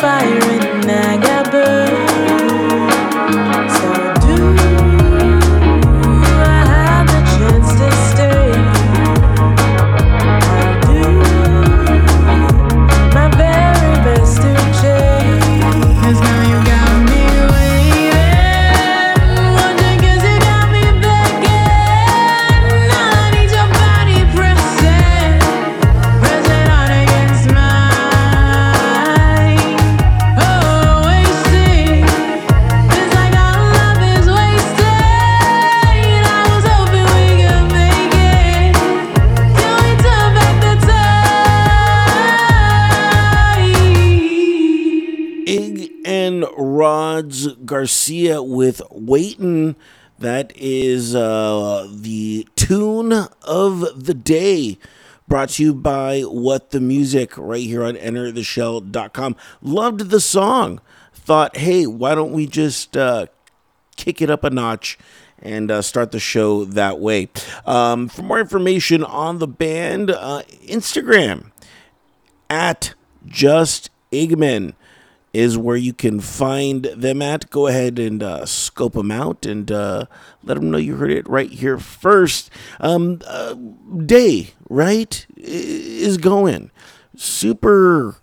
Bye. Garcia with Waitin'. That is uh, the tune of the day brought to you by What the Music right here on entertheshell.com. Loved the song. Thought, hey, why don't we just uh, kick it up a notch and uh, start the show that way? Um, for more information on the band, uh, Instagram at Just Igman is where you can find them at. Go ahead and uh, scope them out and uh, let them know you heard it right here first. Um, uh, day, right, is going. Super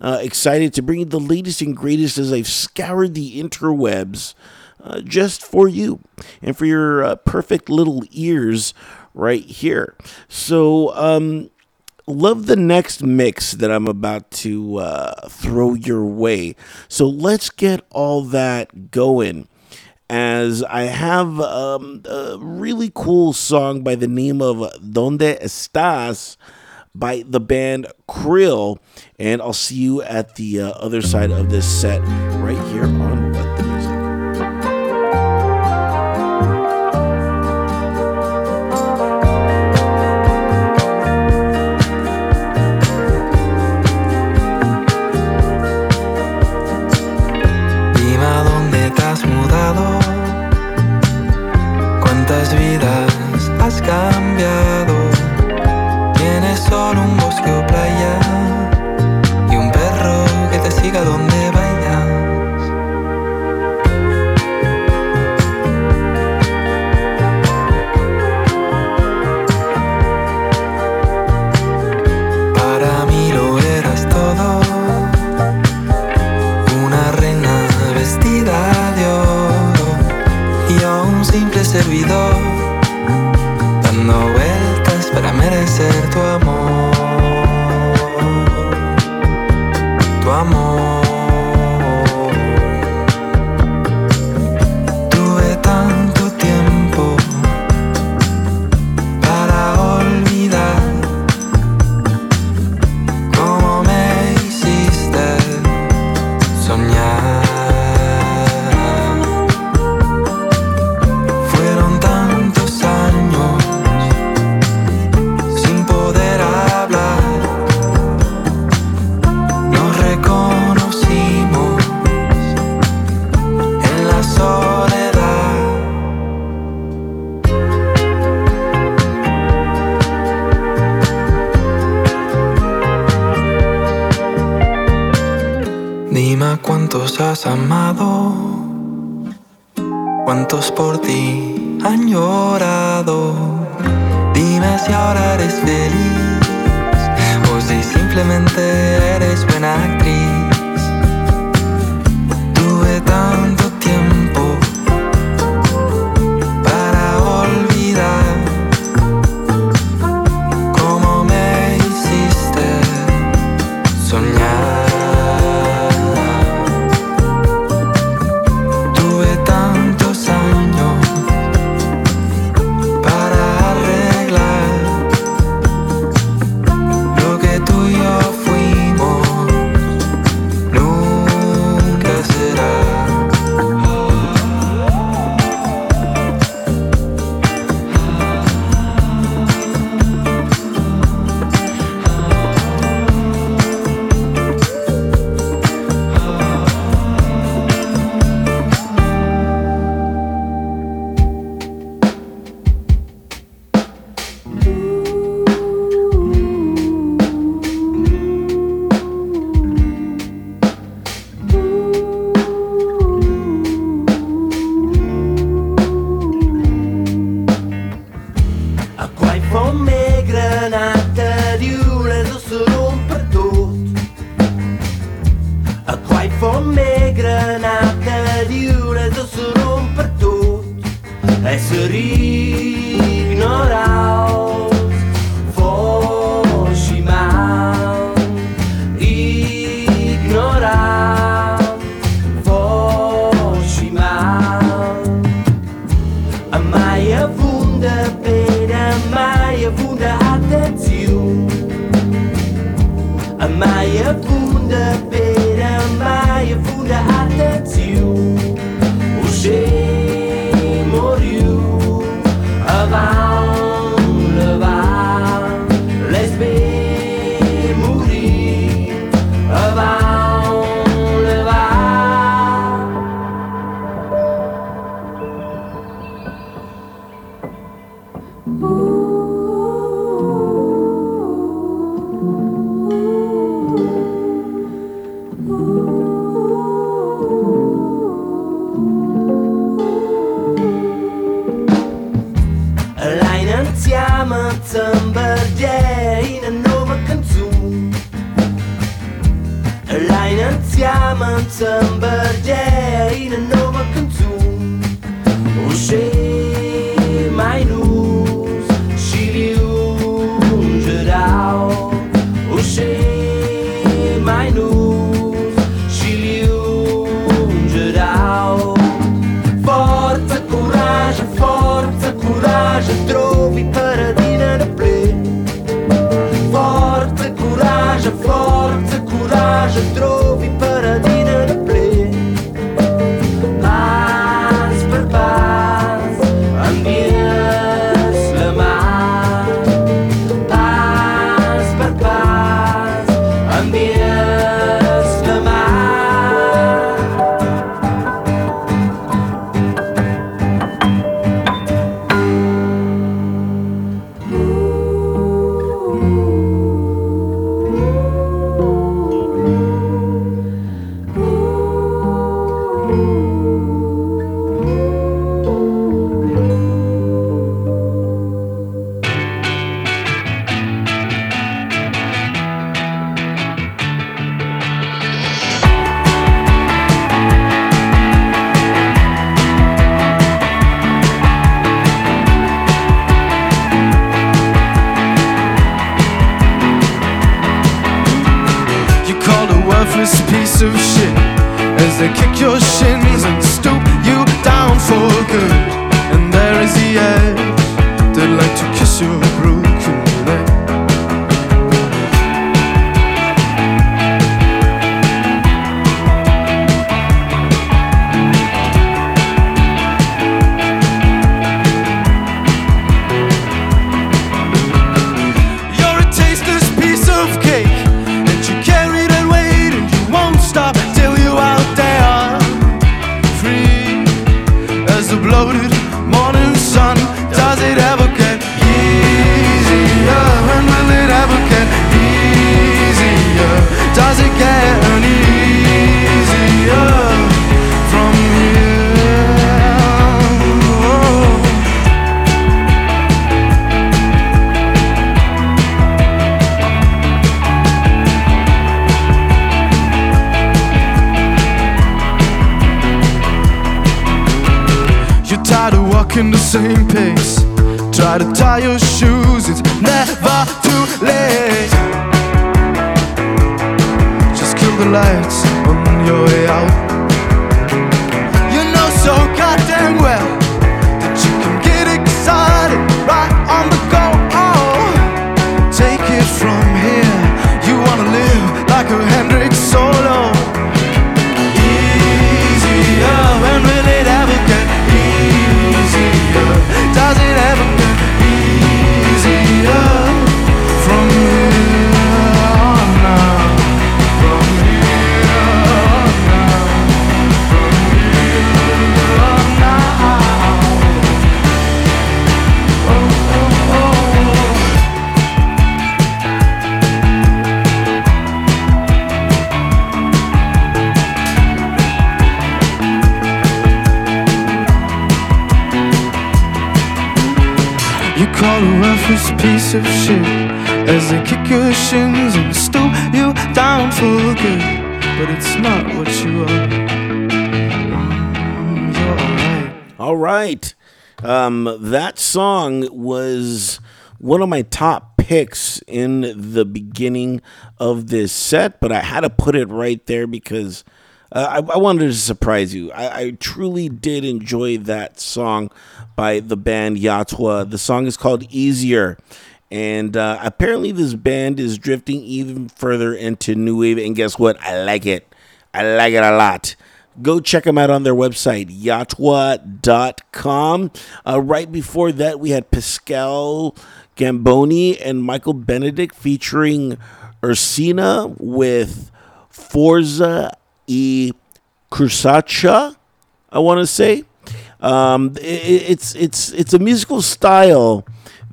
uh, excited to bring you the latest and greatest as I've scoured the interwebs uh, just for you and for your uh, perfect little ears right here. So, um, love the next mix that I'm about to uh, throw your way. So let's get all that going. As I have um, a really cool song by the name of Dónde Estás by the band Kyrill. And I'll see you at the uh, other side of this set right here on worthless piece of shit as they kick your shins good. But it's not what you are. Mm, alright. All right. Um, that song was one of my top picks in the beginning of this set, but I had to put it right there because uh, I, I wanted to surprise you. I, I truly did enjoy that song by the band Yatwa. The song is called Easier. And uh, apparently, this band is drifting even further into new wave. And guess what? I like it. I like it a lot. Go check them out on their website, yatwa.com. Uh, right before that, we had Pascal Gamboni and Michael Benedikt featuring Ursina with Forza e Curascha, I want to say. Um, it, it's it's it's a musical style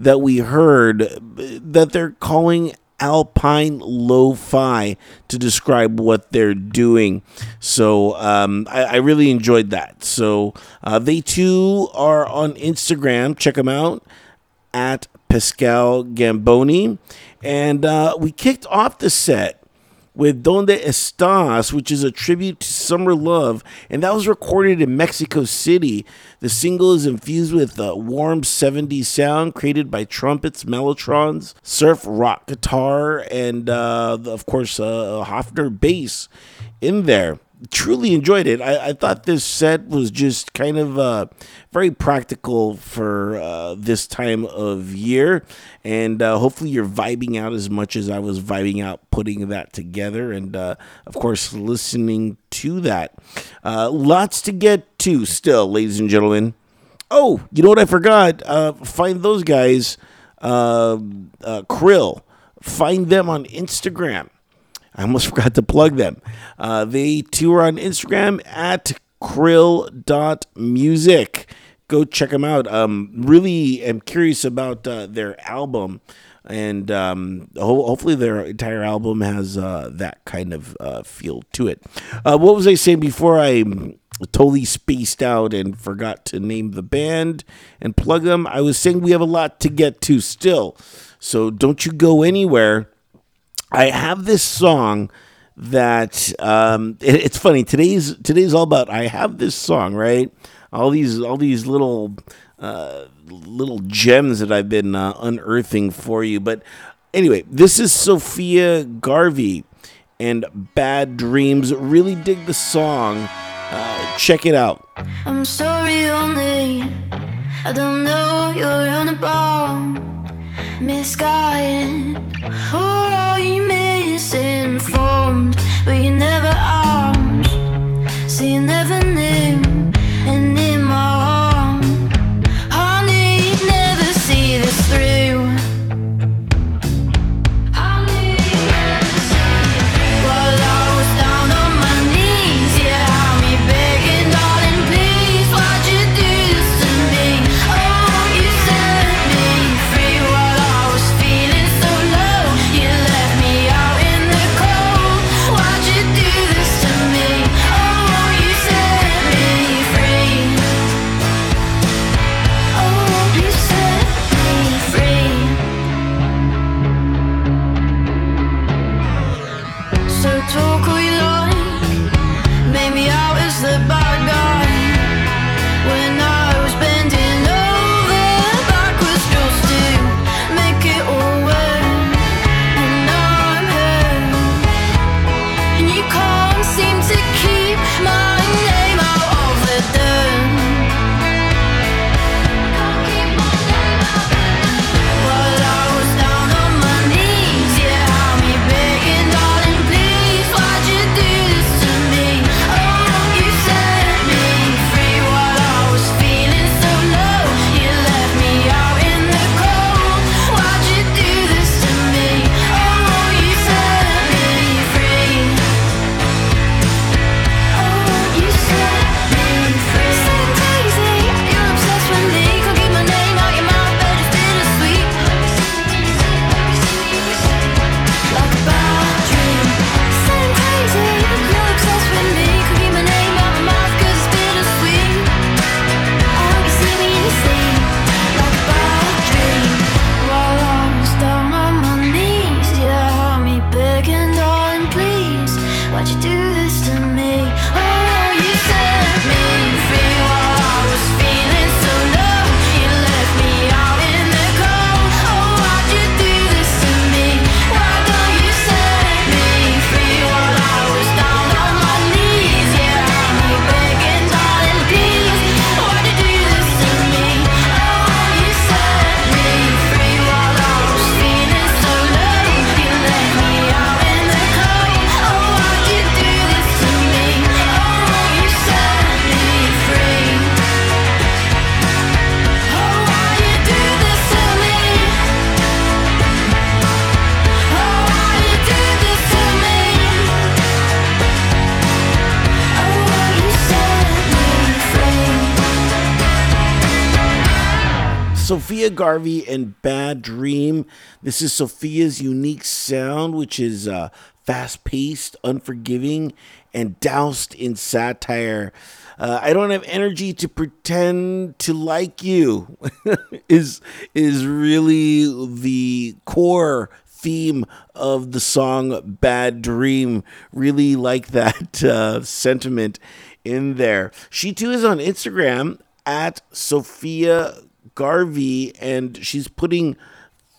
that we heard that they're calling alpine lo-fi to describe what they're doing. So um, I, I, really enjoyed that. So uh, they too are on Instagram. Check them out at Pascal Gamboni. And uh, we kicked off the set with Dónde Estás, which is a tribute to summer love, and that was recorded in Mexico City. The single is infused with a warm 70s sound created by trumpets, mellotrons, surf rock guitar, and uh, of course, uh, Hofner bass in there truly enjoyed it. I, I, thought this set was just kind of uh, very practical for uh, this time of year. And uh, hopefully, you're vibing out as much as I was vibing out putting that together. And uh, of course, listening to that. Uh, lots to get to still, ladies and gentlemen. Oh, you know what I forgot? Uh, find those guys, Kyrill. Find them on Instagram I almost forgot to plug them. Uh, they tour on Instagram at kyrill.music. Go check them out. Um, really am curious about uh, their album, and um, ho- hopefully their entire album has uh, that kind of uh, feel to it. Uh, what was I saying before I totally spaced out and forgot to name the band and plug them? I was saying we have a lot to get to still, so don't you go anywhere. I have this song that um, it, it's funny. Today's today's all about. I have this song right. All these all these little uh, little gems that I've been uh, unearthing for you. But anyway, this is Sophia Garvey and Bad Dreams. Really dig the song. Uh, check it out. I'm sorry, only I don't know you're on a ball misguided Or are you misinformed? But you never are So you never Sophia Garvey and Bad Dream. This is Sophia's unique sound, which is uh, fast paced, unforgiving, and doused in satire. Uh, I don't have energy to pretend to like you. is is really the core theme of the song Bad Dream. Really like that uh, sentiment in there. She too is on Instagram at Sophia Garvey, and she's putting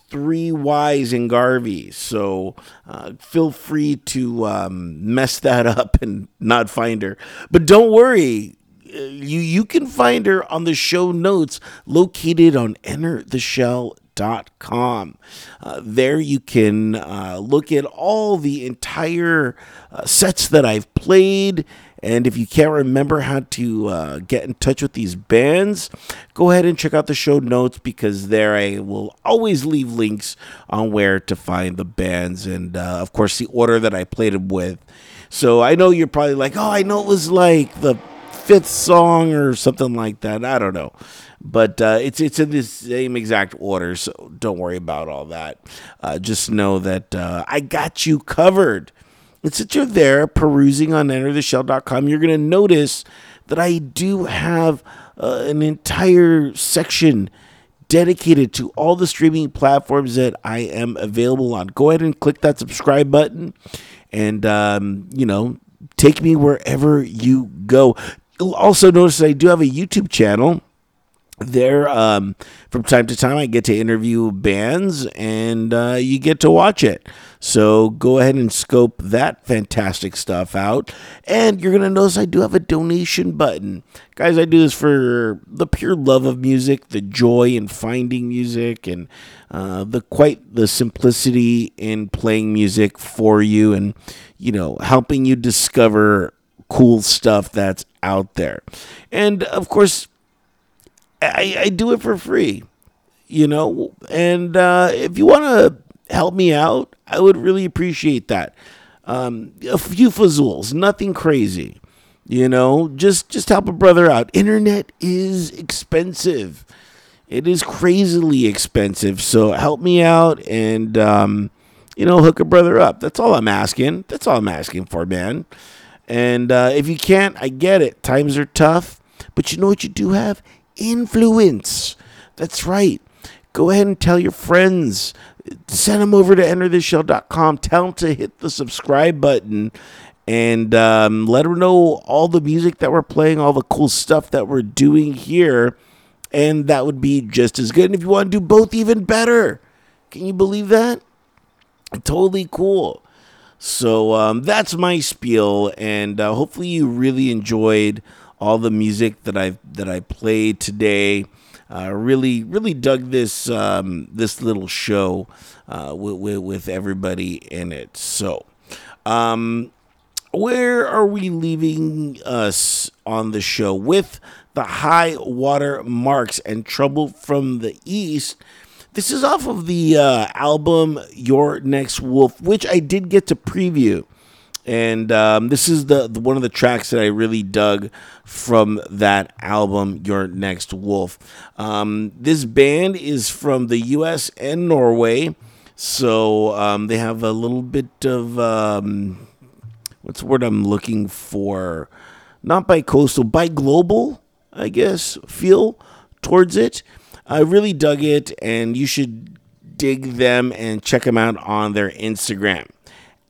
three Y's in Garvey. So uh, feel free to um, mess that up and not find her. But don't worry. uh, You, you can find her on the show notes located on entertheshell.com. Uh, there you can uh, look at all the entire uh, sets that I've played. And if you can't remember how to uh, get in touch with these bands, go ahead and check out the show notes because there I will always leave links on where to find the bands and, uh, of course, the order that I played them with. So I know you're probably like, oh, I know it was like the fifth song or something like that. I don't know. But uh, it's it's in the same exact order, so don't worry about all that. Uh, just know that uh, I got you covered. And since you're there perusing on entertheshell.com, you're going to notice that I do have uh, an entire section dedicated to all the streaming platforms that I am available on. Go ahead and click that subscribe button and, um, you know, take me wherever you go. You'll also notice I do have a YouTube channel there um, from time to time i get to interview bands and uh, you get to watch it. So go ahead and scope that fantastic stuff out. And you're to notice i do have a donation button. Guys i do this for the pure love of music the joy in finding music and uh, the quite the simplicity in playing music for you and you know helping you discover cool stuff that's out there. And of course I, I do it for free, you know. And uh, if you want to help me out, I would really appreciate that. Um, a few fazools, nothing crazy, you know. Just just help a brother out. Internet is expensive. It is crazily expensive. So help me out and um, you know hook a brother up. That's all I'm asking. That's all I'm asking for, man. And uh, if you can't, I get it. Times are tough, but you know what you do have influence. That's right. Go ahead and tell your friends. Send them over to entertheshell.com. Tell them to hit the subscribe button and um, let them know all the music that we're playing, all the cool stuff that we're doing here. And that would be just as good. And if you want to do both, even better. Can you believe that? Totally cool. So um, that's my spiel, and uh, hopefully you really enjoyed all the music that I that I played today. Uh, really, really dug this um, this little show uh, with, with everybody in it. So, um, where are we leaving us on the show with the high water marks and trouble from the east? This is off of the uh, album Your Next Wolf, which I did get to preview and um, this is the, the one of the tracks that I really dug from that album, Your Next Wolf. Um, this band is from the U.S. and Norway, so um, they have a little bit of um, what's the word I'm looking for? Not by coastal, by global, I guess. Feel towards it. I really dug it, and you should dig them and check them out on their Instagram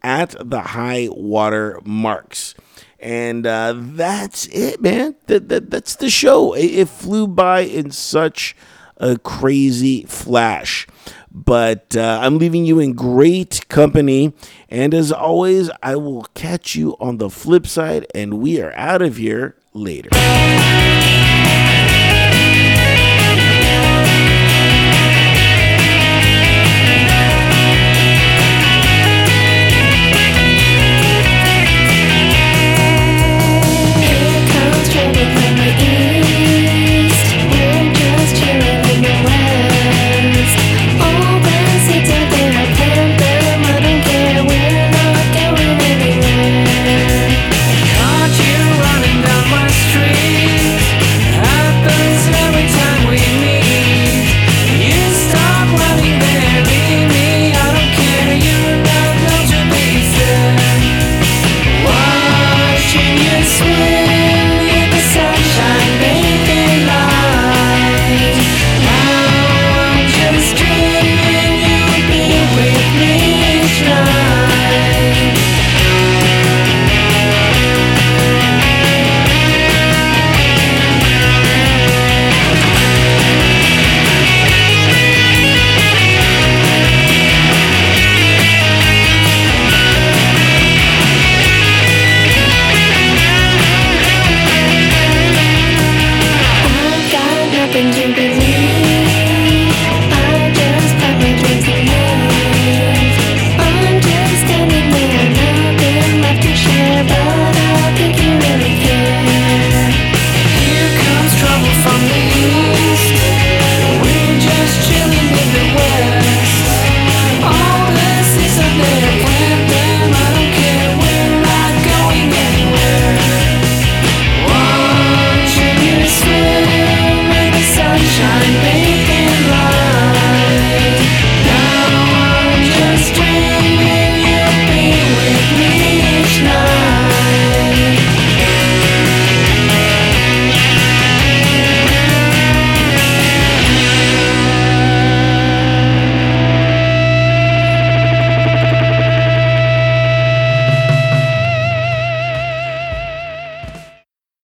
at the high water marks. And uh, that's it, man. That, that that's the show. It, it flew by in such a crazy flash. But uh, I'm leaving you in great company. And as always, I will catch you on the flip side. And we are out of here later.